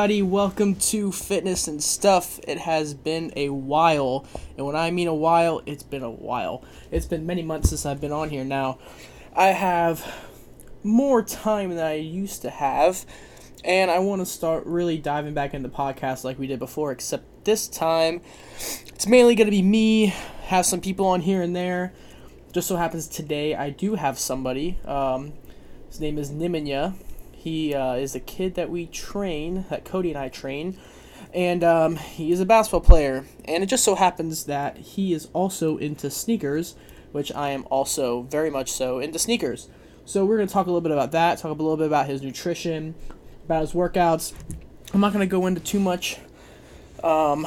everybody? Welcome to Fitness and Stuff. It has been a while, and when I mean a while, it's been a while. It's been many months since I've been on here now. I have more time than I used to have, and I want to start really diving back into podcasts like we did before, except this time it's mainly going to be me, have some people on here and there. Just so happens today I do have somebody. Um, his name is Nimanya. He uh, is a kid that we train, that Cody and I train, and um, he is a basketball player. And it just so happens that he is also into sneakers, which I am also very much so into sneakers. So we're going to talk a little bit about that, talk a little bit about his nutrition, about his workouts. I'm not going to go into too much um,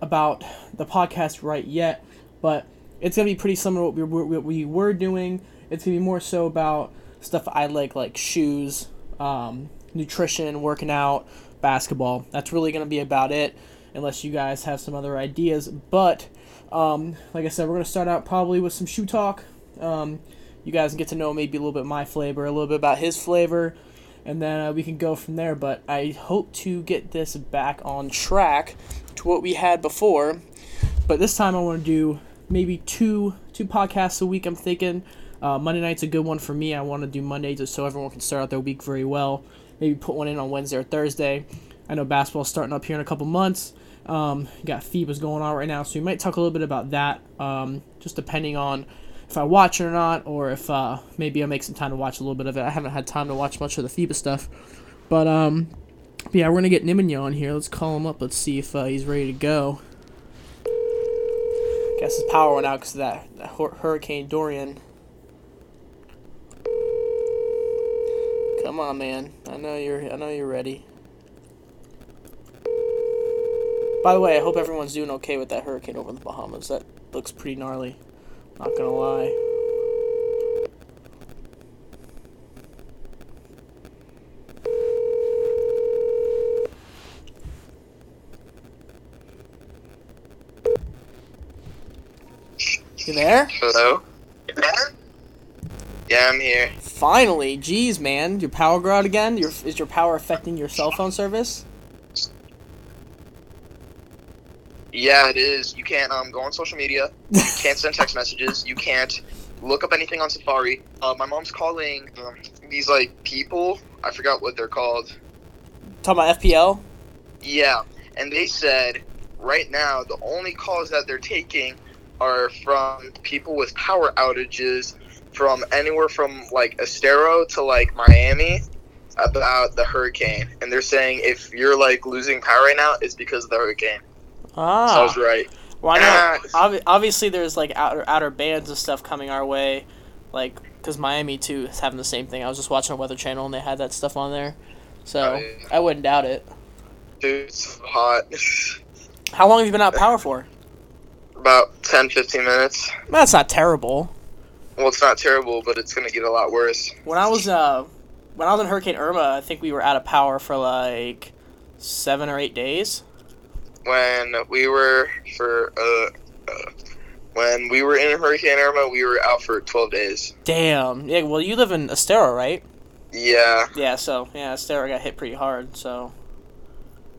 about the podcast right yet, but it's going to be pretty similar to what we, what we were doing. It's going to be more so about stuff I like, like shoes, um, nutrition, working out, basketball. That's really going to be about it, unless you guys have some other ideas. But, um, like I said, we're going to start out probably with some shoe talk. Um, you guys get to know maybe a little bit my flavor, a little bit about his flavor, and then uh, we can go from there. But I hope to get this back on track to what we had before. But this time I want to do maybe two two podcasts a week. I'm thinking uh, Monday night's a good one for me. I want to do Monday just so everyone can start out their week very well. Maybe put one in on Wednesday or Thursday. I know basketball's starting up here in a couple months. Um, got FIBA's going on right now, so we might talk a little bit about that. Um, just depending on if I watch it or not, or if uh, maybe I'll make some time to watch a little bit of it. I haven't had time to watch much of the FIBA stuff, but um, yeah, we're gonna get Nimanya on here. Let's call him up. Let's see if uh, he's ready to go. Guess his power went out because of that, that Hurricane Dorian. Come on, man. I know you're. I know you're ready. By the way, I hope everyone's doing okay with that hurricane over in the Bahamas. That looks pretty gnarly. Not gonna lie. You there? Hello? Yeah, I'm here. Finally, jeez, man, your power go out again? Your is your power affecting your cell phone service? Yeah, it is. You can't um go on social media. You can't send text messages. You can't look up anything on Safari. Uh, my mom's calling um, these like people. I forgot what they're called. Talking about FPL. Yeah, and they said right now the only calls that they're taking are from people with power outages from anywhere from like Estero to like Miami about the hurricane, and they're saying if you're like losing power right now, it's because of the hurricane. Ah, So I was right. Why not? Obvi- obviously, there's like outer outer bands and stuff coming our way, like because Miami too is having the same thing. I was just watching a Weather Channel and they had that stuff on there, so Oh, yeah. I wouldn't doubt it. Dude, it's hot. How long have you been out of power for? About 10, 15 minutes. That's not terrible. Well, it's not terrible, but it's gonna get a lot worse. When I was uh, when I was in Hurricane Irma, I think we were out of power for like seven or eight days. When we were for uh, uh when we were in Hurricane Irma, we were out for 12 days. Damn. Yeah. Well, you live in Estero, right? Yeah. Yeah. So yeah, Estero got hit pretty hard. So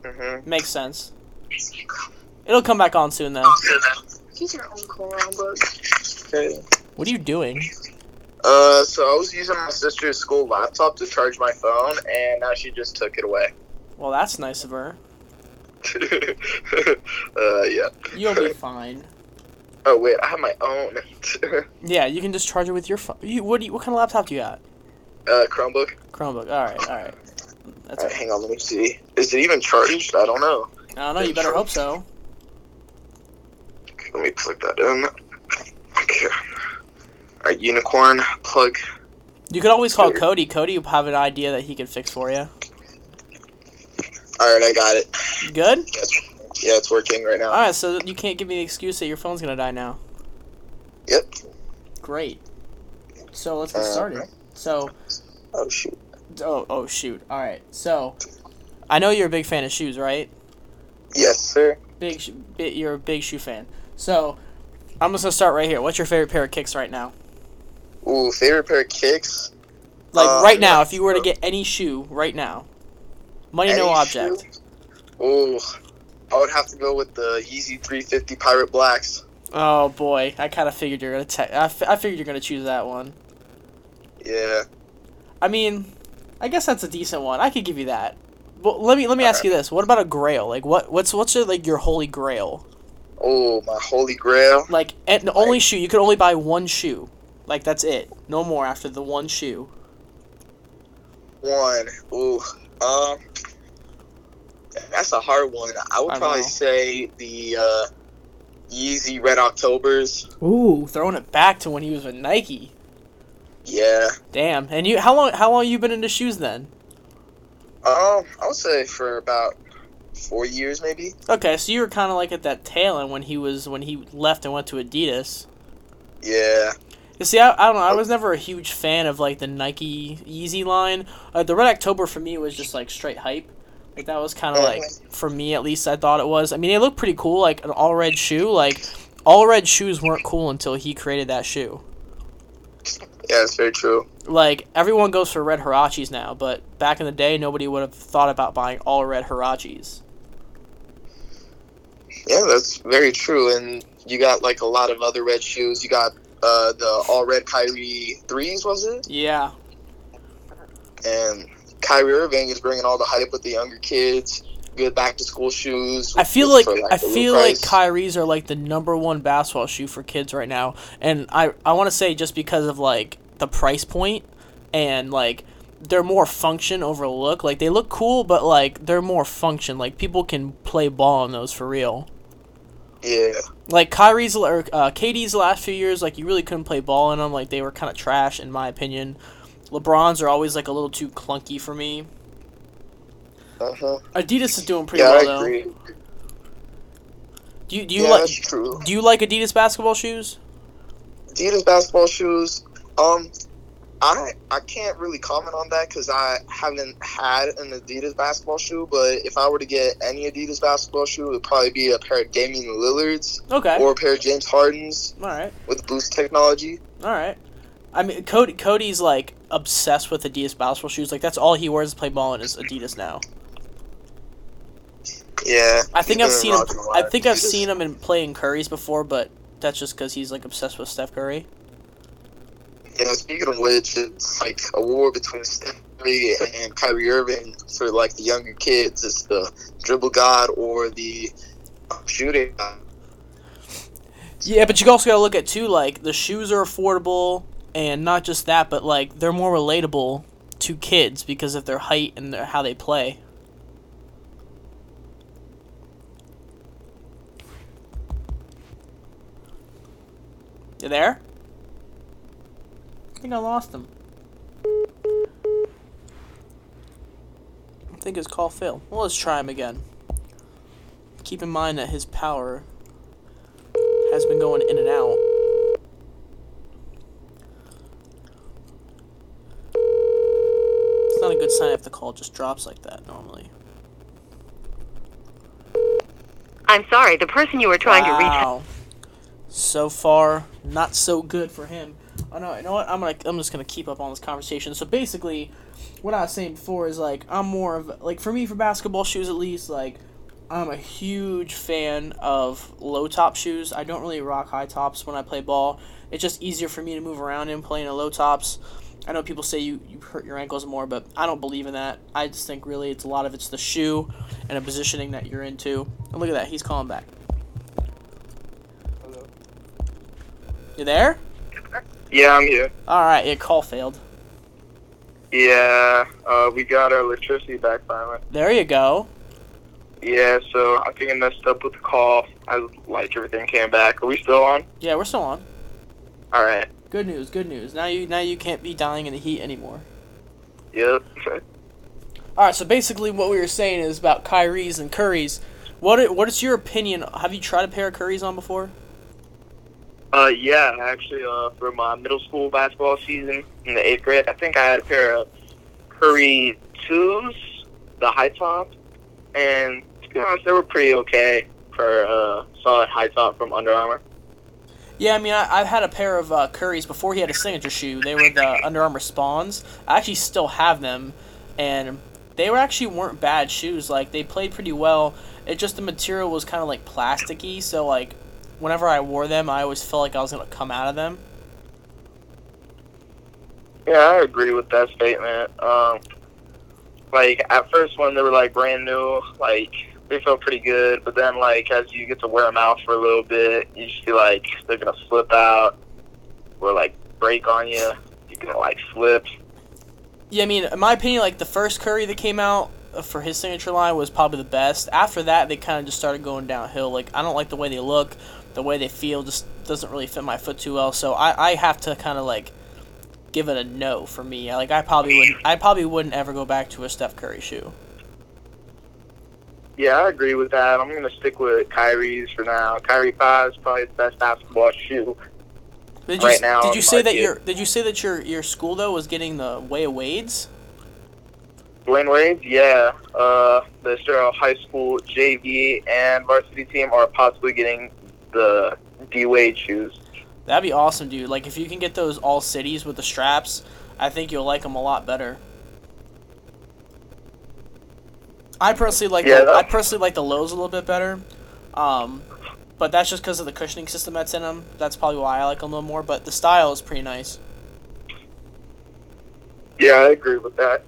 Mhm. makes sense. It'll come back on soon though. Use your own Chromebook. Okay. What are you doing? Uh, so I was using my sister's school laptop to charge my phone, and now she just took it away. Well, that's nice of her. uh, yeah. You'll be fine. Oh wait, I have my own. Yeah, you can just charge it with your phone. You, what do you, What kind of laptop do you got? uh, Chromebook. Chromebook. All right, all right. That's. Alright, hang on, let me see. Is it even charged? I don't know. I don't know. You better hope so. Let me plug that in. Okay. Alright, unicorn plug. You could always call Cody. Cody will have an idea that he could fix for you. Alright, I got it. You good? Yeah, it's working right now. All right. So you can't give me the excuse that your phone's gonna die now. Yep. Great. So let's get Uh, started. So, Oh shoot. oh, oh shoot. All right. So, I know you're a big fan of shoes, right? Yes, sir. Big, you're a big shoe fan. So, I'm just gonna start right here. What's your favorite pair of kicks right now? Ooh, favorite pair of kicks. Like Uh, right now, if you were to get any shoe right now, money no object. shoe? Oh, I would have to go with the Yeezy 350 Pirate Blacks. Oh boy, I kind of figured you're gonna. Te- I, f- I figured you're gonna choose that one. Yeah. I mean, I guess that's a decent one. I could give you that. But let me let me ask you this: What about a Grail? Like, what what's what's your, like your holy Grail? Oh, my holy grail. Like, and the only shoe you could only buy one shoe. Like that's it. No more after the one shoe. One. Ooh. Um. That's a hard one. I would I probably know. say the uh, Yeezy Red Octobers. Ooh, throwing it back to when he was with Nike. Yeah. Damn. And you, how long how long you been into shoes then? Um, I would say for about four years, maybe. Okay, so you were kind of like at that tail end when he was when he left and went to Adidas. Yeah. You see, I, I don't know. I was never a huge fan of like the Nike Yeezy line. Uh, the Red October for me was just like straight hype. Like that was kind of like for me at least. I thought it was. I mean, they looked pretty cool, like an all red shoe. Like all red shoes weren't cool until he created that shoe. Yeah, it's very true. Like everyone goes for red Huaraches now, but back in the day, nobody would have thought about buying all red Huaraches. Yeah, that's very true. And you got like a lot of other red shoes. You got uh, the all red Kyrie threes, was it? Yeah, And Kyrie Irving is bringing all the hype with the younger kids. Good back to school shoes. I feel like for, I feel like. Kyrie's are like the number one basketball shoe for kids right now, and I I want to say just because of like the price point and like they're more function over look. Like they look cool, but like they're more function. Like people can play ball on those for real. Yeah, Like Kyrie's or uh, KD's last few years, like you really couldn't play ball in them. Like they were kind of trash in my opinion. LeBrons are always like a little too clunky for me. uh-huh. Adidas is doing pretty yeah, well I though. agree. Do you do you yeah, like that's true. do you like Adidas basketball shoes? Adidas basketball shoes. Um, I I can't really comment on that because I haven't had an Adidas basketball shoe. But if I were to get any Adidas basketball shoe, it would probably be a pair of Damian Lillard's Okay. or a pair of James Harden's all right. with Boost technology. All right. I mean, Cody Cody's like obsessed with Adidas basketball shoes. Like that's all he wears to play ball in is Adidas now. Yeah, I think I've seen him. rocking a lot I think I've seen him in playing Curry's before, but that's just because he's like obsessed with Steph Curry. Yeah, speaking of which, it's like a war between Steph Curry and Kyrie Irving for like the younger kids. It's the dribble god or the shooting god. Yeah, but you also gotta look at too. Like the shoes are affordable, and not just that, but like they're more relatable to kids because of their height and their, how they play. You there? I think I lost him. I think his call failed. Well, let's try him again. Keep in mind that his power has been going in and out. It's not a good sign if the call just drops like that normally. I'm sorry, the person you were trying to reach. Wow. So far, not so good for him. Oh no, you know what? I'm gonna I'm just gonna keep up on this conversation. So basically, what I was saying before is like I'm more of like for me for basketball shoes at least like I'm a huge fan of low top shoes. I don't really rock high tops when I play ball. It's just easier for me to move around in playing in low tops. I know people say you, you hurt your ankles more, but I don't believe in that. I just think really it's a lot of it's the shoe and the positioning that you're into. And look at that, he's calling back. Hello. You there? Yeah, I'm here. All right, your call failed. Yeah, uh, we got our electricity back finally. There you go. Yeah, so I think I messed up with the call. I like everything came back. Are we still on? Yeah, we're still on. All right. Good news, good news. Now you now you can't be dying in the heat anymore. Yep. All right, so basically what we were saying is about Kyrie's and Curry's. What what is your opinion? Have you tried a pair of Curry's on before? Uh, yeah, actually, uh, for my middle school basketball season in the eighth grade, I think I had a pair of Curry twos, the high top, and to be honest, they were pretty okay for uh, solid high top from Under Armour. Yeah, I mean, I, I've had a pair of uh, Curry's before he had a signature shoe. They were the Under Armour Spawns. I actually still have them, and they were actually weren't bad shoes. Like they played pretty well. It just the material was kind of like plasticky, so like whenever I wore them, I always felt like I was gonna come out of them. Yeah, I agree with that statement. Um, like at first when they were like brand new, like they felt pretty good, but then like as you get to wear them out for a little bit, you just feel like they're gonna slip out or like break on you. You're gonna like slip. Yeah, I mean, in my opinion, like the first Curry that came out uh, for his signature line was probably the best. After that, they kind of just started going downhill. Like I don't like the way they look, the way they feel, just doesn't really fit my foot too well. So I, I have to kind of like give it a no for me. Like I probably would I probably wouldn't ever go back to a Steph Curry shoe. Yeah, I agree with that. I'm gonna stick with Kyrie's for now. Kyrie Five is probably the best basketball shoe. Did you, Right now, did you say that your did you say that your your school though was getting the way of Wade's? Dwyane Wade, yeah. Uh, the Estero High School JV and varsity team are possibly getting the D Wade shoes. That'd be awesome, dude. Like if you can get those all cities with the straps, I think you'll like them a lot better. I personally like Yeah, the, I personally like the lows a little bit better, um, but that's just because of the cushioning system that's in them. That's probably why I like them a little more. But the style is pretty nice. Yeah, I agree with that.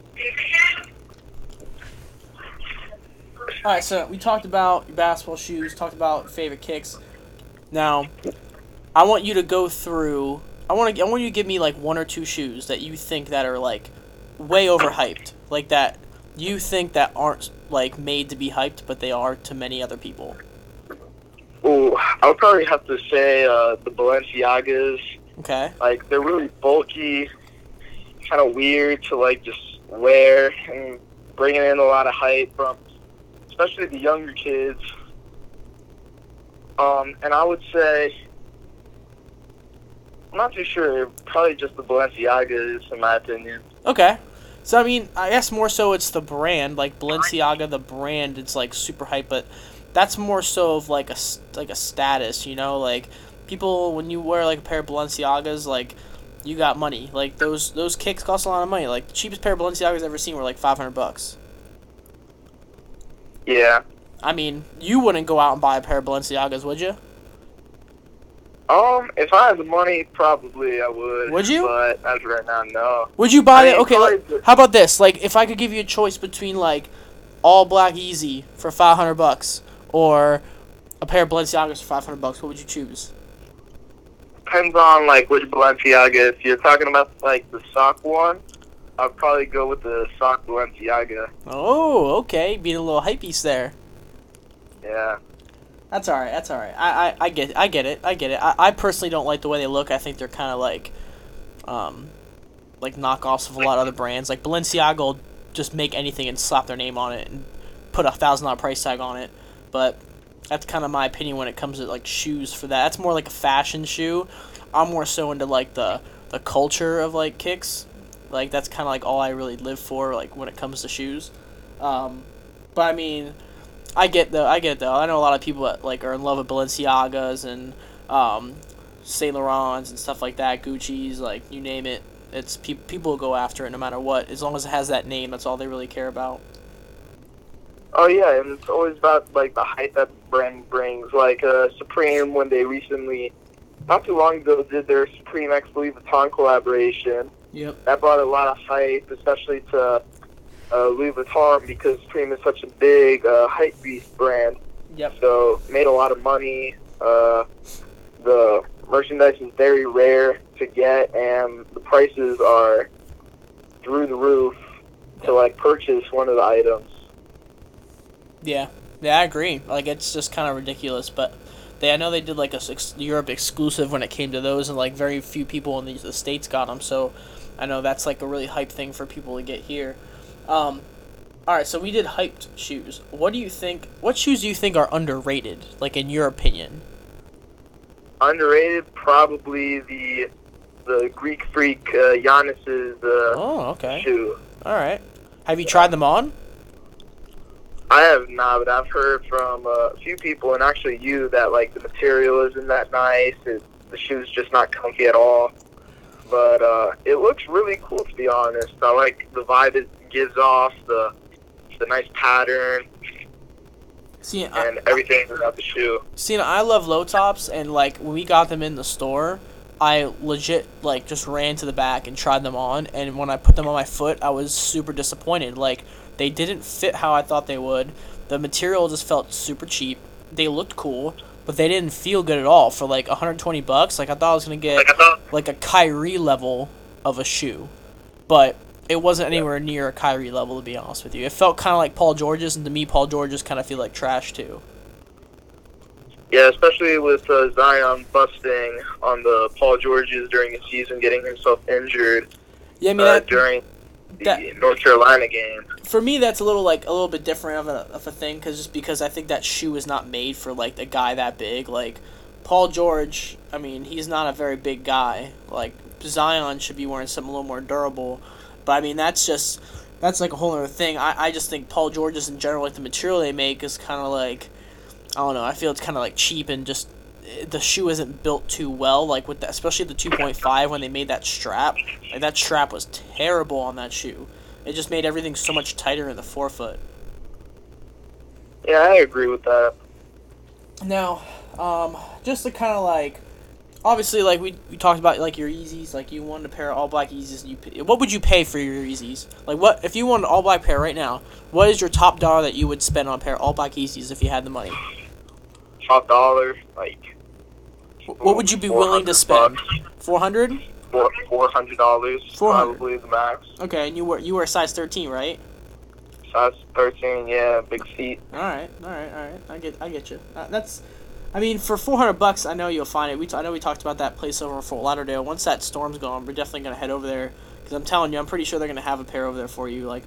All right, so we talked about your basketball shoes, talked about favorite kicks. Now, I want you to go through. I want to. I want you to give me like one or two shoes that you think that are like way overhyped, like that you think that aren't like made to be hyped, but they are to many other people. Ooh, I'll probably have to say uh, the Balenciagas. Okay. Like they're really bulky, kind of weird to like just wear, and bringing in a lot of hype from, especially the younger kids. Um, and I would say, I'm not too sure. Probably just the Balenciagas, in my opinion. Okay. So I mean, I guess more so it's the brand, like Balenciaga, the brand. It's like super hype, but that's more so of like a like a status, you know, like people when you wear like a pair of Balenciagas, like you got money. Like those those kicks cost a lot of money. Like the cheapest pair of Balenciagas I've ever seen were like five hundred bucks. Yeah. I mean, you wouldn't go out and buy a pair of Balenciagas, would you? Um, if I had the money, probably I would. Would you? But as of right now, no. Would you buy I it? Okay, like, the- how about this? Like, if I could give you a choice between like all black Yeezy for five hundred bucks or a pair of Balenciagas for five hundred bucks, what would you choose? Depends on like which Balenciaga. If you're talking about like the sock one, I'd probably go with the sock Balenciaga. Oh, okay, being a little hypebeast there. Yeah. That's all right. That's all right. I, I, I get I get it. I get it. I, I personally don't like the way they look. I think they're kind of like, um, like knockoffs of a lot of other brands. Like Balenciaga will just make anything and slap their name on it and put a thousand dollar price tag on it. But that's kind of my opinion when it comes to like shoes for that. That's more like a fashion shoe. I'm more so into like the the culture of like kicks. Like that's kind of like all I really live for. Like when it comes to shoes. Um, but I mean. I get though. I get though. I know a lot of people that like are in love with Balenciagas and um, Saint Laurents and stuff like that. Gucci's, like you name it. It's pe- people will go after it no matter what. As long as it has that name, that's all they really care about. Oh yeah, and it's always about like the hype that brand brings. Like uh, Supreme, when they recently, not too long ago, did their Supreme X Louis Vuitton collaboration. Yep. That brought a lot of hype, especially to uh, Louis Vuitton because Supreme is such a big uh, hype beast brand. Yep. So made a lot of money. Uh, the merchandise is very rare to get, and the prices are through the roof to like purchase one of the items. Yeah. Yeah, I agree. Like it's just kind of ridiculous, but they I know they did like a s- Europe exclusive when it came to those, and like very few people in the, the states got them. So I know that's like a really hype thing for people to get here. Um, all right, so we did hyped shoes. What do you think? What shoes do you think are underrated? Like in your opinion? Underrated, probably the the Greek Freak uh, Giannis's uh, Oh, okay. shoe. All right. Have you tried them on? I have not, but I've heard from uh, a few people, and actually you, that like the material isn't that nice. It, the shoe's just not comfy at all. But uh, it looks really cool, to be honest. I like the vibe it gives off, the the nice pattern See, I, and everything about the shoe. See, I love low tops, and like when we got them in the store, I legit like just ran to the back and tried them on, and when I put them on my foot, I was super disappointed. Like they didn't fit how I thought they would. The material just felt super cheap. They looked cool, but they didn't feel good at all for like 120 bucks. Like I thought I was gonna get Like thought, like a Kyrie level of a shoe, but it wasn't anywhere near a Kyrie level to be honest with you. It felt kind of like Paul George's, and to me, Paul George's kind of feel like trash too. yeah, especially with uh, Zion busting on the Paul Georges during the season, getting himself injured Yeah, I mean uh, that, during the that- North Carolina game. for me that's a little like a little bit different of a, of a thing because just because i think that shoe is not made for like a guy that big like paul george i mean he's not a very big guy like zion should be wearing something a little more durable but i mean that's just that's like a whole other thing i, I just think paul george's in general like the material they make is kind of like i don't know i feel it's kind of like cheap and just eh, the shoe isn't built too well like with that especially the 2.5 when they made that strap like that strap was terrible on that shoe it just made everything so much tighter in the forefoot. Yeah, I agree with that. Now, um, just to kind of like, obviously, like we, we talked about like your Yeezys, like you wanted a pair of all black Yeezys. And you what would you pay for your Yeezys? Like what if you wanted an all black pair right now? What is your top dollar that you would spend on a pair of all black Yeezys if you had the money? Top dollar, like What would you be willing to spend? Four hundred? four four hundred dollars, 400. probably the max. Okay, and you were you were a size thirteen, right? Size thirteen, yeah, big feet. All right, all right, all right. I get, I get you. Uh, that's, I mean, for four hundred bucks, I know you'll find it. We, t- I know we talked about that place over in Fort Lauderdale. Once that storm's gone, we're definitely gonna head over there because I'm telling you, I'm pretty sure they're gonna have a pair over there for you. Like,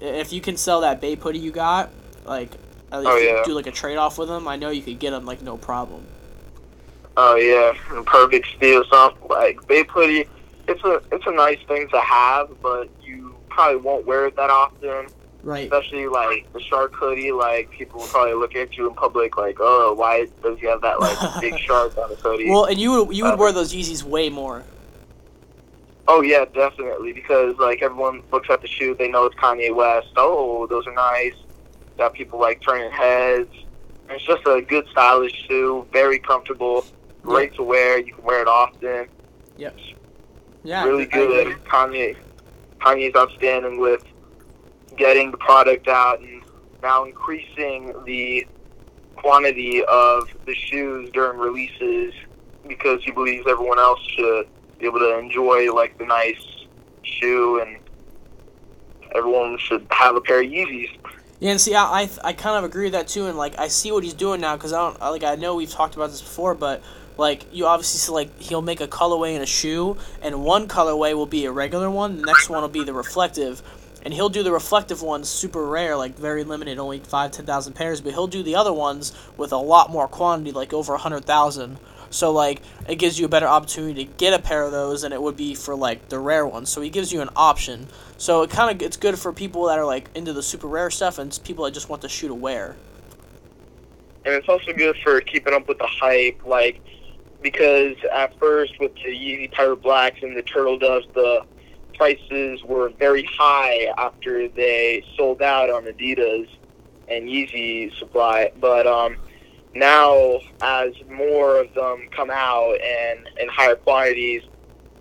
if you can sell that Bape hoodie you got, like, at least Oh, yeah. do like a trade off with them, I know you could get them like no problem. Oh yeah, perfect steal. Something like Bape Hoodie. It's a it's a nice thing to have, but you probably won't wear it that often. Right. Especially like the shark hoodie. Like people will probably look at you in public like, oh, why does he have that like big shark on his hoodie? Well, and you would you would um, wear those Yeezys way more. Oh yeah, definitely. Because like everyone looks at the shoe, they know it's Kanye West. Oh, those are nice. Got people like turning heads. It's just a good stylish shoe, very comfortable, great to wear. You can wear it often. Yep. Yeah. really good. Kanye, Kanye's outstanding with getting the product out and now increasing the quantity of the shoes during releases because he believes everyone else should be able to enjoy like the nice shoe and everyone should have a pair of Yeezys. Yeah, and see, I, I, I kind of agree with that too, and like I see what he's doing now because I don't like I know we've talked about this before, but like you obviously see like he'll make a colorway in a shoe, and one colorway will be a regular one, the next one will be the reflective, and he'll do the reflective ones super rare, like very limited, only five ten thousand pairs, but he'll do the other ones with a lot more quantity, like over a hundred thousand. So like it gives you a better opportunity to get a pair of those than it would be for like the rare ones. So he gives you an option. So it kind of it's good for people that are like into the super rare stuff and people that just want to shoot to wear. and it's also good for keeping up with the hype, like because at first with the Yeezy Pirate Blacks and the Turtle Doves, the prices were very high after they sold out on Adidas and Yeezy supply. But um, now, as more of them come out and in higher quantities,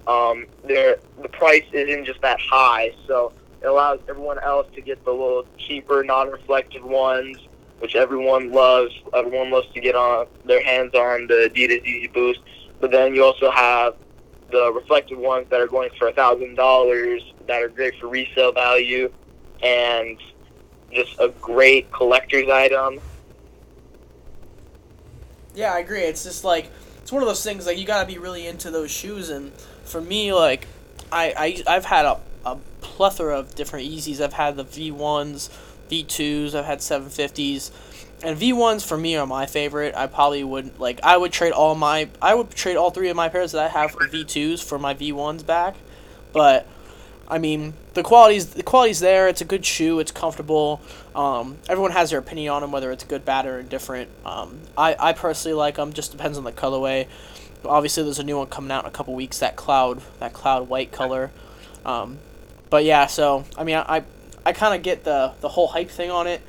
um, the price isn't just that high. So it allows everyone else to get the little cheaper, non-reflective ones which everyone loves. Everyone loves to get on their hands on the Adidas Yeezy Boost. But then you also have the reflective ones that are going for a thousand dollars that are great for resale value and just a great collector's item. Yeah, I agree. It's just like it's one of those things like you got to be really into those shoes and for me like I, I I've had a, a plethora of different Yeezys. I've had the V1s, V2s, I've had 750s. And V1s for me are my favorite. I probably would like I would trade all my I would trade all three of my pairs that I have for V2s for my V1s back. But I mean, the quality's the quality's there. It's a good shoe. It's comfortable. Um, everyone has their opinion on them, whether it's good, bad, or indifferent. Um, I I personally like them. Just depends on the colorway. Obviously, there's a new one coming out in a couple weeks. That cloud, that cloud white color. Um, but yeah, so I mean, I I kind of get the the whole hype thing on it.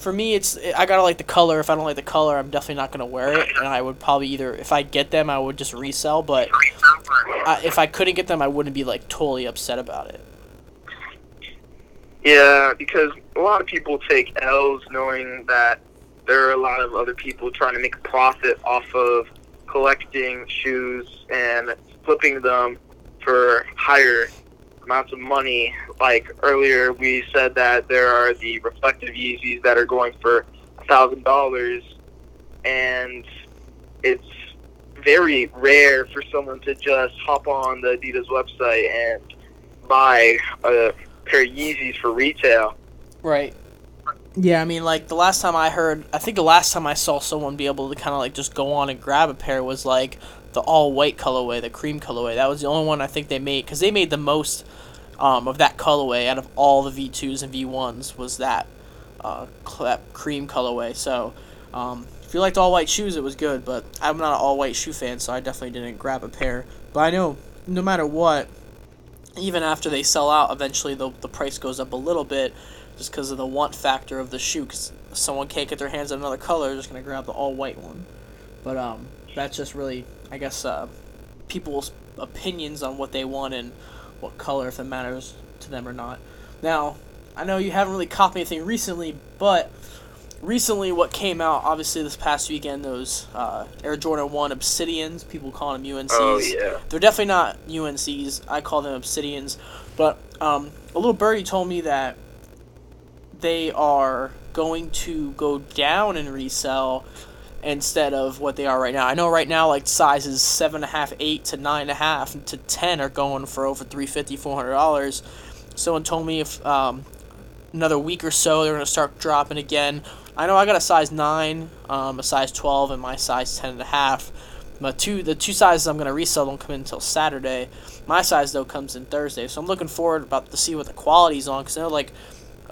For me, it's I gotta like the color. If I don't like the color, I'm definitely not gonna wear it, and I would probably either if I get them, I would just resell. But I, if I couldn't get them, I wouldn't be like totally upset about it. Yeah, because a lot of people take L's knowing that there are a lot of other people trying to make a profit off of collecting shoes and flipping them for higher amounts of money. Like earlier, we said that there are the reflective Yeezys that are going for a thousand dollars, and it's very rare for someone to just hop on the Adidas website and buy a pair of Yeezys for retail. Right. Yeah, I mean, like the last time I heard, I think the last time I saw someone be able to kind of like just go on and grab a pair was like the all white colorway, the cream colorway. That was the only one I think they made because they made the most um, of that colorway out of all the V2s and V1s was that, uh, that cream colorway. So um, if you liked all white shoes, it was good, but I'm not an all white shoe fan, so I definitely didn't grab a pair. But I know no matter what, even after they sell out, eventually the, the price goes up a little bit just because of the want factor of the shoe. Because someone can't get their hands on another color, they're just gonna grab the all white one. But um, that's just really, I guess, uh, people's opinions on what they want and what color, if it matters to them or not. Now, I know you haven't really copped anything recently, but recently what came out, obviously this past weekend, those uh, Air Jordan 1 Obsidians, people call them UNCs. Oh yeah. They're definitely not UNCs. I call them Obsidians. But um, a little birdie told me that they are going to go down and resell instead of what they are right now. I know right now like sizes seven and a half, eight to nine and a half to ten are going for over three fifty, four hundred dollars. Someone told me if um, another week or so they're gonna start dropping again. I know I got a size nine, um, a size twelve, and my size ten and a half. My two the two sizes I'm gonna resell don't come in until Saturday. My size though comes in Thursday, so I'm looking forward about to see what the quality's on because I know like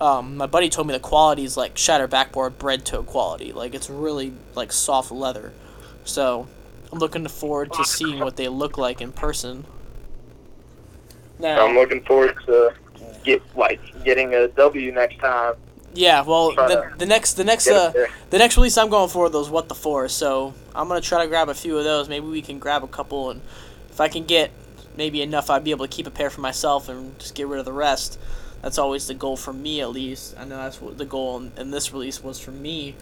um, my buddy told me the quality is like shatter backboard bread toe quality. Like it's really like soft leather. So I'm looking forward to seeing what they look like in person. Now, I'm looking forward to get like getting a W next time. yeah, well, the, the next the next uh, the next release I'm going for those what the four. So I'm gonna try to grab a few of those. Maybe we can grab a couple, and if I can get maybe enough, I'd be able to keep a pair for myself and just get rid of the rest. That's always the goal for me, at least. I know that's what the goal in, in this release was for me.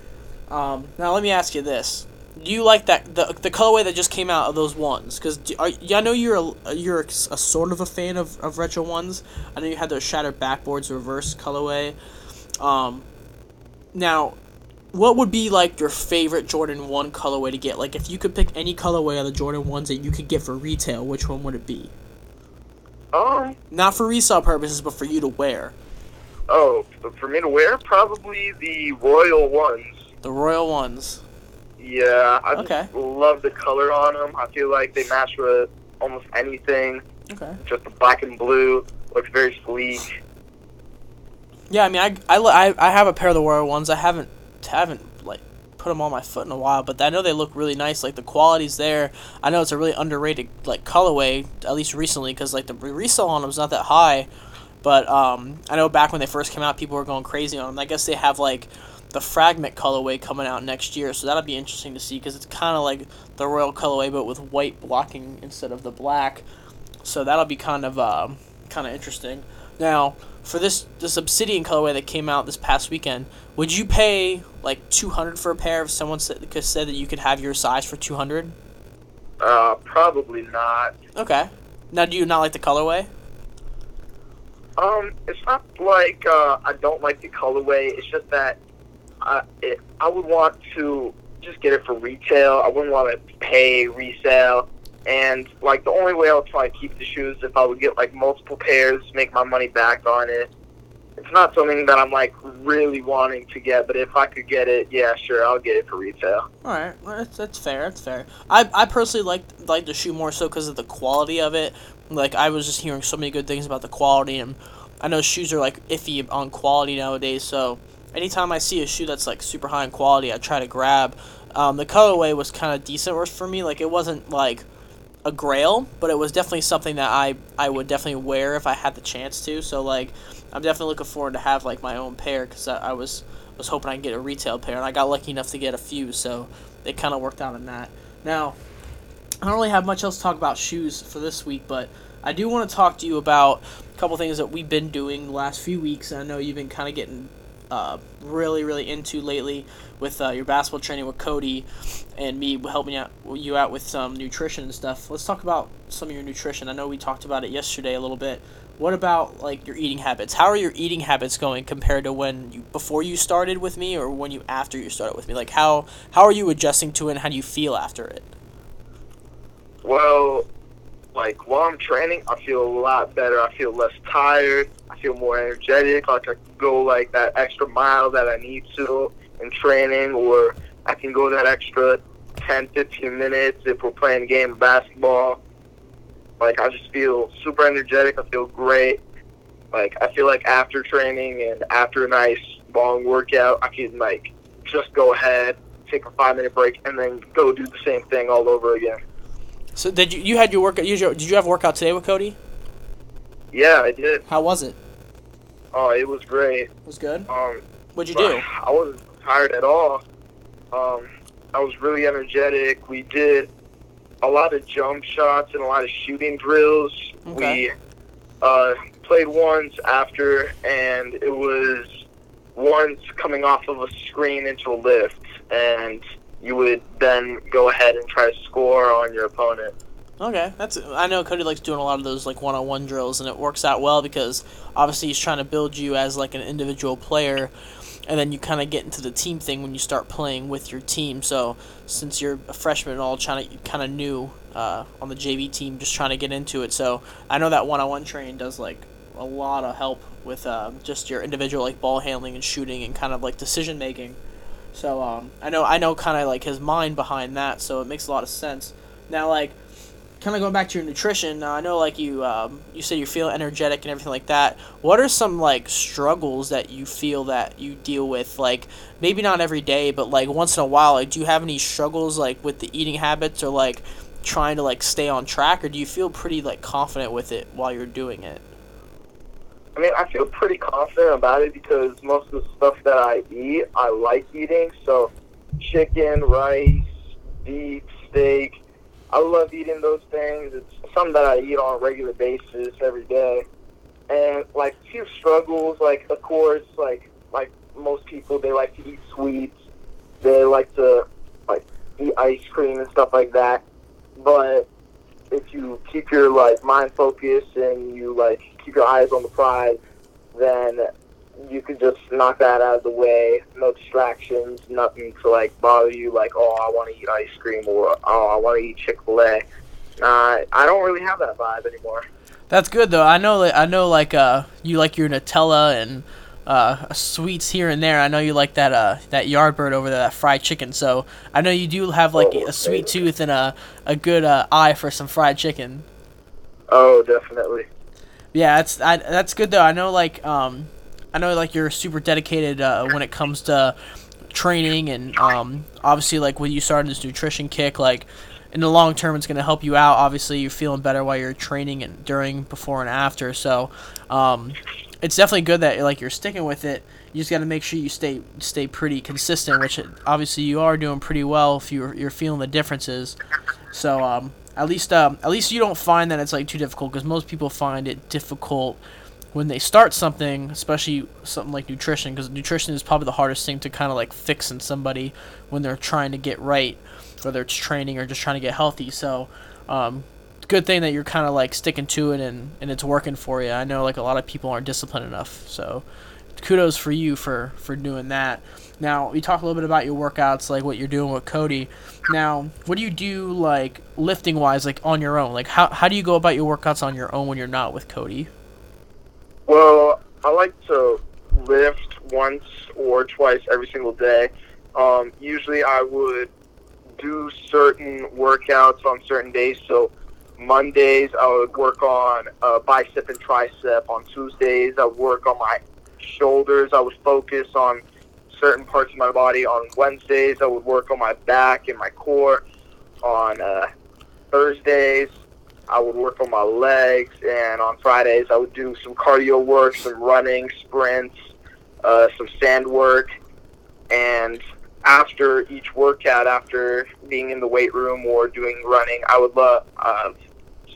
Um, now let me ask you this: Do you like that the the colorway that just came out of those ones? Because I know you're a you're a, a sort of a fan of, of retro ones. I know you had those shattered backboards reverse colorway. Um, now, what would be like your favorite Jordan One colorway to get? Like, if you could pick any colorway of the Jordan ones that you could get for retail, which one would it be? Um. Not for resale purposes, but for you to wear. Oh, for me to wear, probably the royal ones. The Royal ones. Yeah, I Okay. love the color on them. I feel like they match with almost anything. Okay. Just the black and blue looks very sleek. Yeah, I mean, I, I, I, have a pair of the Royal ones. I haven't haven't put them on my foot in a while, but I know they look really nice. Like the quality's there. I know it's a really underrated like colorway, at least recently, because like the re- resale on them's not that high. But um, I know back when they first came out, people were going crazy on them. I guess they have like the fragment colorway coming out next year, so that'll be interesting to see because it's kind of like the royal colorway, but with white blocking instead of the black. So that'll be kind of uh, kind of interesting. Now, for this this obsidian colorway that came out this past weekend, would you pay like two hundred for a pair if someone said, said that you could have your size for two hundred? Uh, probably not. Okay. Now, do you not like the colorway? Um, it's not like uh, I don't like the colorway. It's just that I it, I would want to just get it for retail. I wouldn't want to pay resale. And like the only way I would probably keep the shoes if I would get like multiple pairs, make my money back on it. It's not something that I'm like really wanting to get, but if I could get it, yeah, sure, I'll get it for retail. All right, well, that's, that's fair. That's fair. I, I personally like like the shoe more so because of the quality of it. Like I was just hearing so many good things about the quality, and I know shoes are like iffy on quality nowadays. So anytime I see a shoe that's like super high in quality, I try to grab. Um, the colorway was kind of decent for me. Like it wasn't like a grail, but it was definitely something that I I would definitely wear if I had the chance to. So like, I'm definitely looking forward to have like my own pair because I, I was was hoping I'd get a retail pair, and I got lucky enough to get a few, so it kind of worked out in that. Now, I don't really have much else to talk about shoes for this week, but I do want to talk to you about a couple things that we've been doing the last few weeks. And I know you've been kind of getting uh, really, really into lately with uh, your basketball training with Cody and me helping out, you out with some nutrition and stuff. Let's talk about some of your nutrition. I know we talked about it yesterday a little bit. What about like your eating habits? How are your eating habits going compared to when you before you started with me or when you after you started with me? Like how how are you adjusting to it and how do you feel after it? Well, like while I'm training, I feel a lot better. I feel less tired. I feel more energetic. Like I can go like that extra mile that I need to in training, or I can go that extra 10, 15 minutes if we're playing a game of basketball. Like I just feel super energetic. I feel great. Like I feel like after training and after a nice long workout, I can like just go ahead, take a five minute break, and then go do the same thing all over again. So did you you had your workout? You, did you have a workout today with Cody? Yeah, I did. How was it? Oh, it was great. It was good. Um, What'd you do? I wasn't tired at all. Um, I was really energetic. We did a lot of jump shots and a lot of shooting drills. Okay. We uh, played ones after, and it was ones coming off of a screen into a lift, and you would then go ahead and try to score on your opponent. Okay, that's I know Cody likes doing a lot of those like one-on-one drills, and it works out well because obviously he's trying to build you as like an individual player, and then you kind of get into the team thing when you start playing with your team. So since you're a freshman and all, trying to kind of new uh, on the JV team, just trying to get into it. So I know that one-on-one training does like a lot of help with uh, just your individual like ball handling and shooting and kind of like decision making. So um, I know I know kind of like his mind behind that, so it makes a lot of sense. Now like kind of going back to your nutrition, uh, I know like you um, you said you feel energetic and everything like that. What are some like struggles that you feel that you deal with? Like maybe not every day, but like once in a while. Like, do you have any struggles like with the eating habits or like trying to like stay on track, or do you feel pretty like confident with it while you're doing it? I mean, I feel pretty confident about it because most of the stuff that I eat, I like eating. So, chicken, rice, beef, steak, I love eating those things. It's something that I eat on a regular basis every day. And like few struggles, like of course, like like most people, they like to eat sweets. They like to like eat ice cream and stuff like that. But if you keep your like mind focused and you like keep your eyes on the prize, then you could just knock that out of the way. No distractions, nothing to like bother you. Like, oh, I want to eat ice cream or oh, I want to eat Chick Fil A. Uh, I don't really have that vibe anymore. That's good though. I know I know like uh you like your Nutella and uh sweets here and there. I know you like that uh that Yardbird over there, that fried chicken. So I know you do have like Oh, a sweet tooth and a a good uh, eye for some fried chicken. Oh, definitely. Yeah, that's I, that's good though. I know like um, I know like you're super dedicated uh, when it comes to training and um, obviously like when you started this nutrition kick, like in the long term it's gonna help you out. Obviously you're feeling better while you're training and during, before, and after. So um, it's definitely good that like you're sticking with it. You just got to make sure you stay stay pretty consistent, which obviously you are doing pretty well if you're you're feeling the differences. So um, at least um, at least you don't find that it's like too difficult because most people find it difficult when they start something, especially something like nutrition, because nutrition is probably the hardest thing to kind of like fix in somebody when they're trying to get right, whether it's training or just trying to get healthy. So, um, good thing that you're kind of like sticking to it and, and it's working for you. I know like a lot of people aren't disciplined enough, so kudos for you for for doing that. Now we talk a little bit about your workouts, like what you're doing with Cody. Now, what do you do like lifting wise, like on your own? Like how how do you go about your workouts on your own when you're not with Cody? Well, I like to lift once or twice every single day. Um, usually, I would do certain workouts on certain days. So, Mondays, I would work on bicep and tricep. On Tuesdays, I would work on my shoulders. I would focus on certain parts of my body. On Wednesdays, I would work on my back and my core. On uh, Thursdays, I would work on my legs, and on Fridays, I would do some cardio work, some running, sprints, uh, some sand work, and after each workout, after being in the weight room or doing running, I would love uh,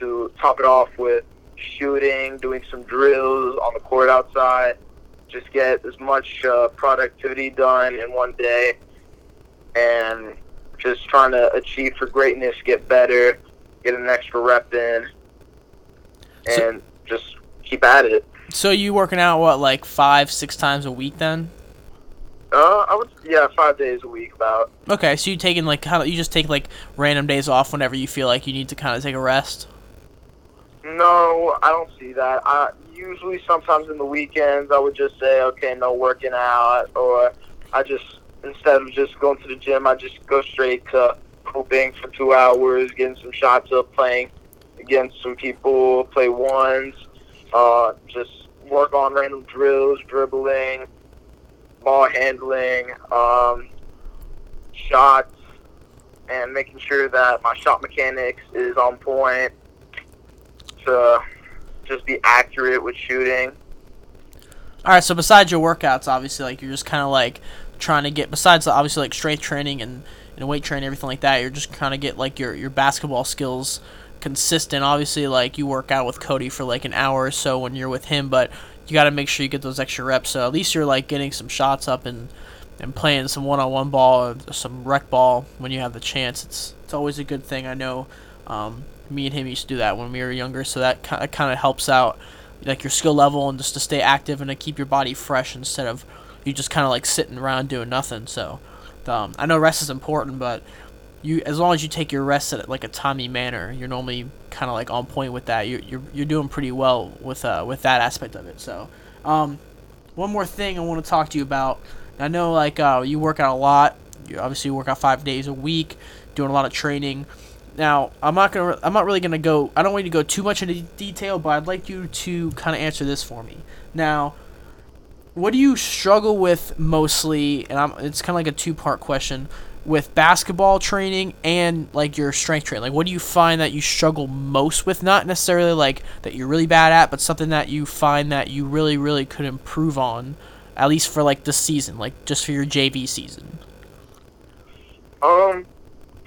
to top it off with shooting, doing some drills on the court outside. Just get as much uh, productivity done in one day, and just trying to achieve for greatness, get better, get an extra rep in, So- and just keep at it. So you working out what like five, six times a week then? Uh, I would, yeah, five days a week about. Okay, so you taking like kind of you just take like random days off whenever you feel like you need to kind of take a rest. No, I don't see that. I usually sometimes in the weekends I would just say, okay, no working out, or I just instead of just going to the gym, I just go straight to hooping for two hours, getting some shots up, playing against some people, play ones, uh, just work on random drills, dribbling, ball handling, um, shots, and making sure that my shot mechanics is on point to just be accurate with shooting. All right, so besides your workouts, obviously, like you're just kind of like trying to get besides obviously like strength training and, and weight training everything like that. You're just trying to get like your your basketball skills consistent. Obviously, like you work out with Cody for like an hour or so when you're with him, but you got to make sure you get those extra reps. So at least you're like getting some shots up and and playing some one-on-one ball or some rec ball when you have the chance. It's it's always a good thing. I know um, me and him used to do that when we were younger, so that kind of, helps out like your skill level and just to stay active and to keep your body fresh instead of you just kind of like sitting around doing nothing. So um, I know rest is important, but you as long as you take your rest at like a timely manner, you're normally kind of like on point with that. You're, you're you're doing pretty well with uh with that aspect of it. So um, one more thing I want to talk to you about. I know like uh, you work out a lot. You obviously work out five days a week, doing a lot of training. Now, I'm not gonna. I'm not really gonna go. I don't want you to go too much into detail, but I'd like you to kind of answer this for me. Now, what do you struggle with mostly? And I'm, it's kind of like a two part question with basketball training and like your strength training. Like, what do you find that you struggle most with? Not necessarily like that you're really bad at, but something that you find that you really, really could improve on, at least for like the season, like just for your JV season. Um,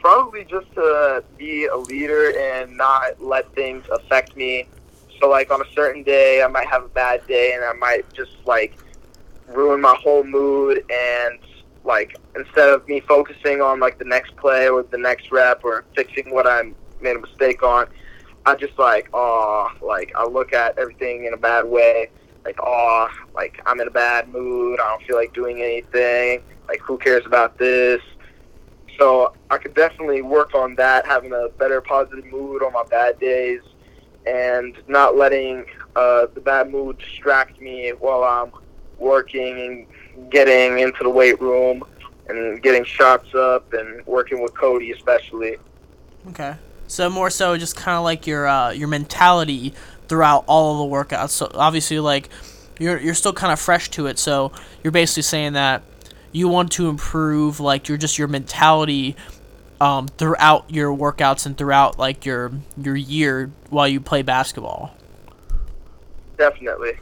probably just to be a leader and not let things affect me. So, like on a certain day, I might have a bad day, and I might just like ruin my whole mood. And like instead of me focusing on like the next play or the next rep or fixing what I made a mistake on, I just like oh, like I look at everything in a bad way. Like oh, like I'm in a bad mood. I don't feel like doing anything. Like who cares about this? So I could definitely work on that, having a better positive mood on my bad days, and not letting uh, the bad mood distract me while I'm working and getting into the weight room and getting shots up and working with Cody especially. Okay. So more so just kind of like your uh, your mentality throughout all of the workouts. So obviously like you're you're still kind of fresh to it. So you're basically saying that you want to improve like your just your mentality um, throughout your workouts and throughout like your your year while you play basketball. Definitely.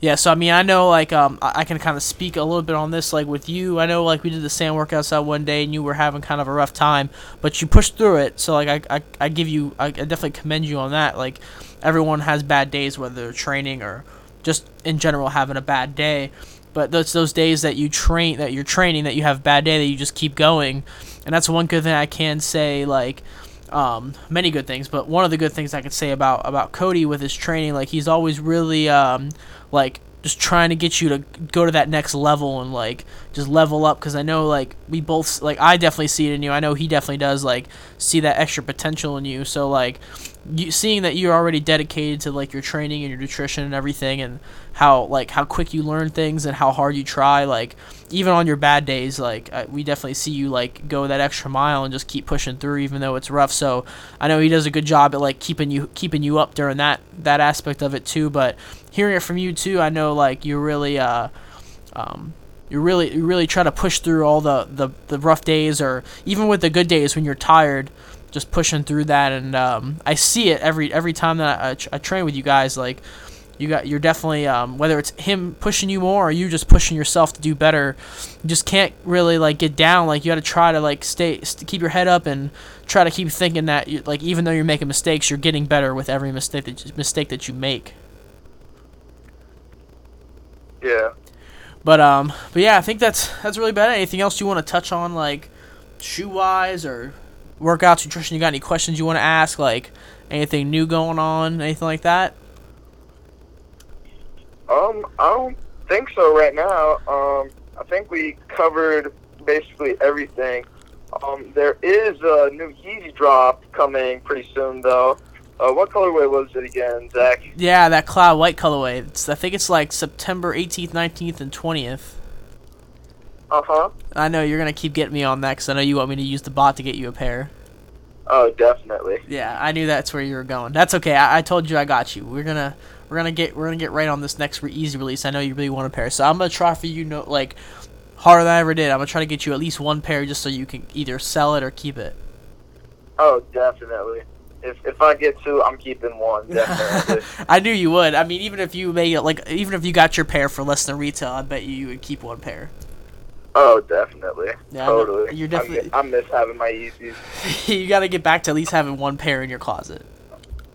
Yeah, so I mean, I know like um, I can kind of speak a little bit on this, like with you. I know like we did the sand workouts out one day, and you were having kind of a rough time, but you pushed through it. So like I, I, I give you, I, I definitely commend you on that. Like everyone has bad days, whether they're training or just in general having a bad day. But those those days that you train, that you're training, that you have a bad day, that you just keep going, and that's one good thing I can say. Like um, many good things, but one of the good things I can say about about Cody with his training, like he's always really um, like just trying to get you to go to that next level and like just level up because I know like we both like I definitely see it in you. I know he definitely does like see that extra potential in you. So like you seeing that you're already dedicated to like your training and your nutrition and everything and how like how quick you learn things and how hard you try like even on your bad days like I, we definitely see you like go that extra mile and just keep pushing through even though it's rough so i know he does a good job at like keeping you keeping you up during that that aspect of it too but hearing it from you too i know like you're really uh um you really you really try to push through all the, the, the rough days or even with the good days when you're tired just pushing through that. And um, I see it every every time that I, I, I train with you guys like you got you're definitely um, whether it's him pushing you more or you just pushing yourself to do better you just can't really like get down. Like you got to try to like stay st- keep your head up and try to keep thinking that you, like even though you're making mistakes you're getting better with every mistake that you, mistake that you make. Yeah. But um, but yeah, I think that's that's really bad. Anything else you want to touch on, like shoe wise or workouts, nutrition? You got any questions you want to ask? Like anything new going on, anything like that? Um, I don't think so right now. Um, I think we covered basically everything. Um, there is a new Yeezy drop coming pretty soon, though. Uh, what colorway was it again, Zach? Yeah, that cloud white colorway. It's, I think it's like September 18th, 19th, and 20th. Uh huh. I know you're gonna keep getting me on that because I know you want me to use the bot to get you a pair. Oh, definitely. Yeah, I knew that's where you were going. That's okay. I, I told you I got you. We're gonna we're gonna get we're gonna get right on this next re- Yeezy release. I know you really want a pair, so I'm gonna try for you. No, like harder than I ever did. I'm gonna try to get you at least one pair just so you can either sell it or keep it. Oh, definitely. If if I get two, I'm keeping one. Definitely. I knew you would. I mean, even if you made it like even if you got your pair for less than retail, I bet you you would keep one pair. oh, definitely. Yeah, totally. You're I definitely- I miss having my Yeezys. you got to get back to at least having one pair in your closet.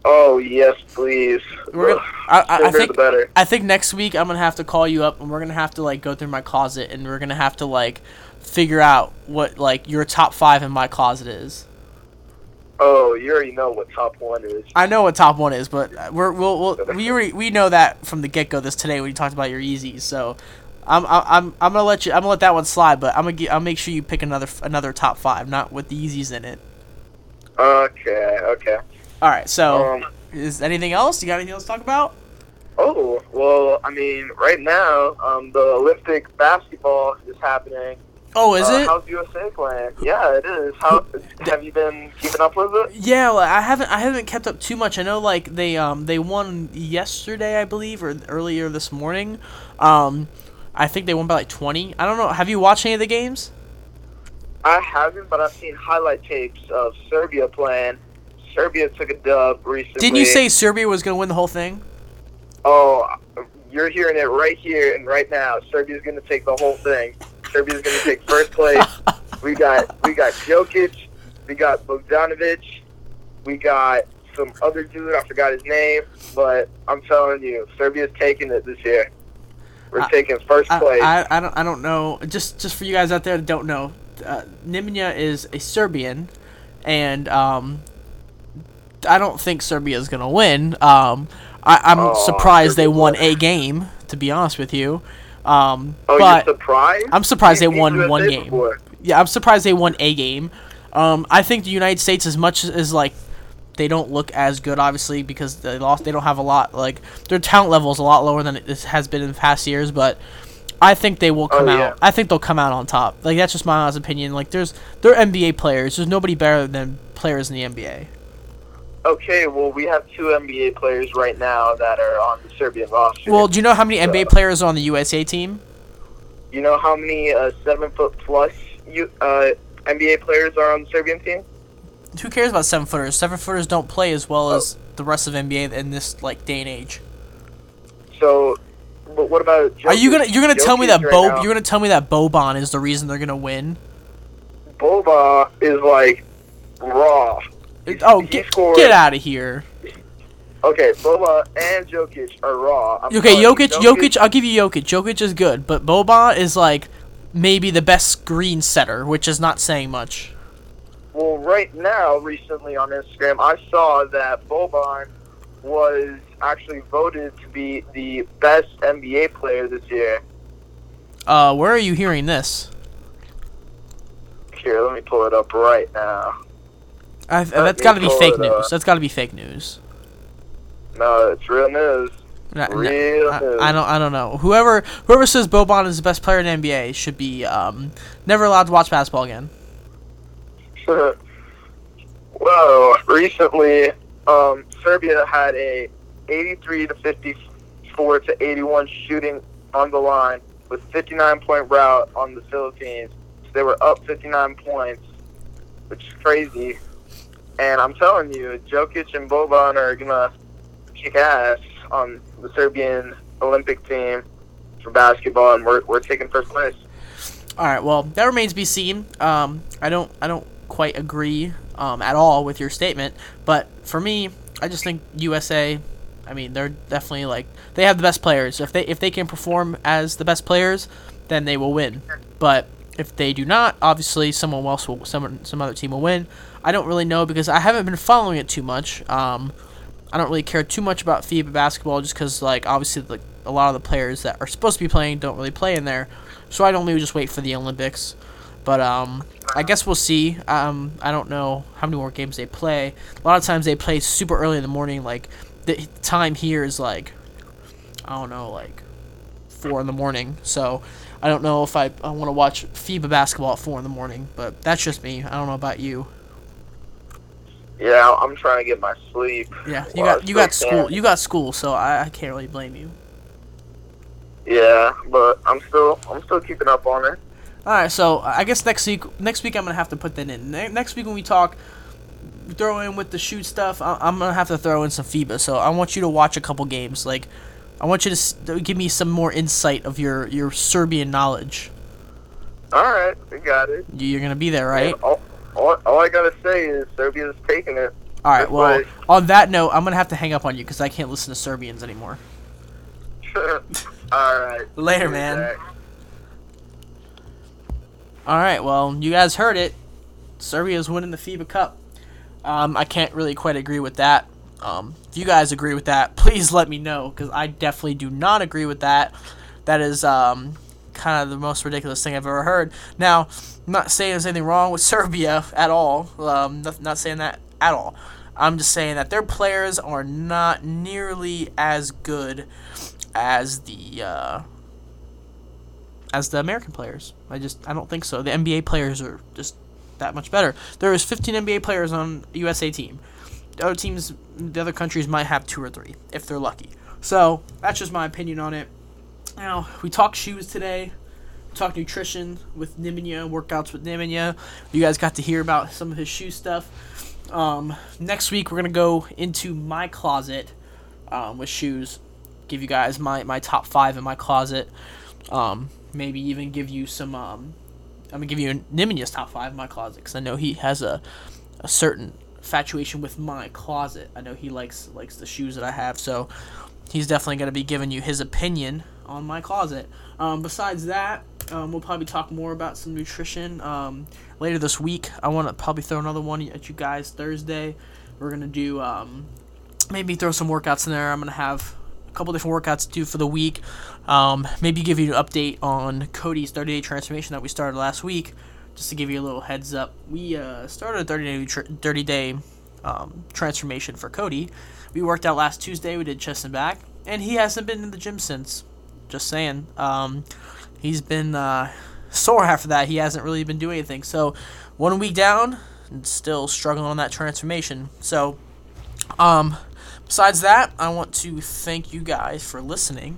Oh yes, please. We're gonna- I- I- I think- better. I think next week I'm gonna have to call you up and we're gonna have to like go through my closet and we're gonna have to like figure out what like your top five in my closet is. Oh, you already know what top one is. I know what top one is, but we're we'll, we'll we already we know that from the get go this today when you talked about your Yeezys. So I'm I'm I'm gonna let you I'm gonna let that one slide, but I'm gonna get, I'll make sure you pick another another top five, not with the Yeezys in it. Okay, okay. All right. So Um, is anything else? You got anything else to talk about? oh, well, I mean, right now, um, the Olympic basketball is happening. Oh, is Uh, it? How's USA playing? Yeah, it is. How have you been keeping up with it? Yeah, well, I haven't I haven't kept up too much. I know like they um they won yesterday, I believe, or earlier this morning. Um, I think they won by like twenty. I don't know. Have you watched any of the games? I haven't, but I've seen highlight tapes of Serbia playing. Serbia took a dub recently. Didn't you say Serbia was gonna win the whole thing? Oh, you're hearing it right here and right now. Serbia's going to take the whole thing. Serbia's going to take first place. we got we got Jokic, we got Bogdanovic, we got some other dude. I forgot his name, but I'm telling you, Serbia's taking it this year. We're I- taking first I, place. I, I don't I don't know. Just just for you guys out there that don't know, uh, Nemanja is a Serbian, and um, I don't think Serbia is gonna win. Um, I, I'm Oh, surprised they won. a game. To be honest with you, um, oh, but you're surprised? I'm surprised they won one game. before. yeah, I'm surprised they won a game. Um, I think the United States, as much as like they don't look as good, obviously because they lost, they don't have a lot. Like their talent level is a lot lower than it has been in past years, but. I think they will come Oh, out. yeah. I think they'll come out on top. Like that's just my honest opinion. Like there's they're NBA players. There's nobody better than players in the NBA. Okay, well, we have two NBA players right now that are on the Serbian roster. Well, do you know how many NBA players are on the USA team? you know how many uh, seven foot plus you, uh, NBA players are on the Serbian team? Who cares about seven footers? Seven footers don't play as well as the rest of NBA in this like day and age. So, but what about? Are you gonna you're gonna tell me Jokic that right Bo now? you're gonna tell me that Boban is the reason they're gonna win? Boban is like raw. Oh, he get, scored- get out of here. Okay, Boban and Jokic are raw. I'm Okay, you, Jokic, Jokic, I'll give you Jokic. Jokic is good, but Boban is like maybe the best screen setter, which is not saying much. Well, right now, recently on Instagram, I saw that Boban was actually voted to be the best NBA player this year. Uh, where are you hearing this? Here, let me pull it up right now. I, Let that's got to be fake news. That's got to be fake news. No, it's real news. No, no, Real I, news. I don't. I don't know. Whoever whoever says Boban is the best player in the NBA should be um, never allowed to watch basketball again. well, recently, um, Serbia had a 83 to 54 to 81 shooting on the line with 59 point rout on the Philippines. So they were up 59 points, which is crazy. And I'm telling you, Jokic and Boban are gonna kick ass on the Serbian Olympic team for basketball, and we're, we're taking first place. All right. Well, that remains to be seen. Um, I don't I don't quite agree um, at all with your statement, but for me, I just think USA. I mean, they're definitely like they have the best players. If they if they can perform as the best players, then they will win. But if they do not, obviously someone else will some some other team will win. I don't really know because I haven't been following it too much. Um, I don't really care too much about FIBA basketball just because like obviously like a lot of the players that are supposed to be playing don't really play in there. So I normally just wait for the Olympics. But um, I guess we'll see. Um, I don't know how many more games they play. A lot of times they play super early in the morning. Like the time here is like I don't know, like four in the morning. So I don't know if I, I want to watch FIBA basketball at four in the morning. But that's just me. I don't know about you. Yeah, I'm trying to get my sleep. Yeah, you got you got school. can. You got school, so I, I can't really blame you. Yeah, but I'm still I'm still keeping up on it. All right, so I guess next week next week I'm gonna have to put that in. Ne- next week when we talk, throw in with the shoot stuff. I- I'm gonna have to throw in some FIBA. So I want you to watch a couple games. Like, I want you to give me some more insight of your your Serbian knowledge. All right, we got it. You- You're gonna be there, right? All, all, all I gotta say is Serbia's taking it. All right. Well, on that note, I'm gonna have to hang up on you because I can't listen to Serbians anymore. all right. Later, man. All right, well, you guys heard it. Serbia's winning the FIBA Cup. Um, I can't really quite agree with that. Um, if you guys agree with that, please let me know because I definitely do not agree with that. That is um, kind of the most ridiculous thing I've ever heard. Now, I'm not saying there's anything wrong with Serbia at all. Um, not, not saying that at all. I'm just saying that their players are not nearly as good as the uh, as the American players. I just I don't think so. The NBA players are just that much better. There is 15 NBA players on USA team. The other teams, the other countries might have two or three if they're lucky. So that's just my opinion on it. Now we talk shoes today. We talked nutrition with Nemanja, workouts with Nemanja. You guys got to hear about some of his shoe stuff. Um, next week we're gonna go into my closet um, with shoes. Give you guys my, my top five in my closet. Um, maybe even give you some. Um, I'm gonna give you Nemanja's top five in my closet because I know he has a, a certain infatuation with my closet. I know he likes likes the shoes that I have, so he's definitely gonna be giving you his opinion on my closet. Um, besides that, um, we'll probably talk more about some nutrition um, later this week. I want to probably throw another one at you guys Thursday. We're gonna do um, maybe throw some workouts in there. I'm gonna have a couple different workouts to do for the week. Um, maybe give you an update on Cody's 30 day transformation that we started last week, just to give you a little heads up. We uh, started a 30 day tr- 30 day um, transformation for Cody. We worked out last Tuesday. We did chest and back, and he hasn't been in the gym since. Just saying. Um, he's been uh, sore after that. He hasn't really been doing anything. So one week down, and still struggling on that transformation. So um, besides that, I want to thank you guys for listening,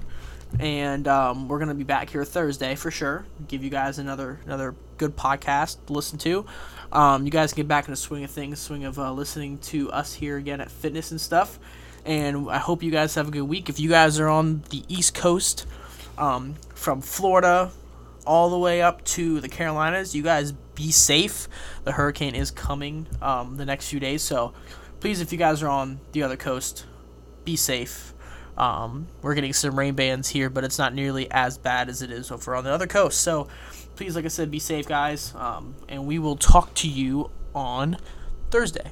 and um, we're gonna be back here Thursday for sure. Give you guys another another good podcast to listen to. Um, you guys get back in the swing of things, swing of uh, listening to us here again at fitness and stuff. And I hope you guys have a good week. If you guys are on the East Coast, um, from Florida all the way up to the Carolinas, you guys be safe. The hurricane is coming um, the next few days, so please, if you guys are on the other coast, be safe. Um, we're getting some rain bands here, but it's not nearly as bad as it is over on the other coast. So please, like I said, be safe, guys. Um, and we will talk to you on Thursday.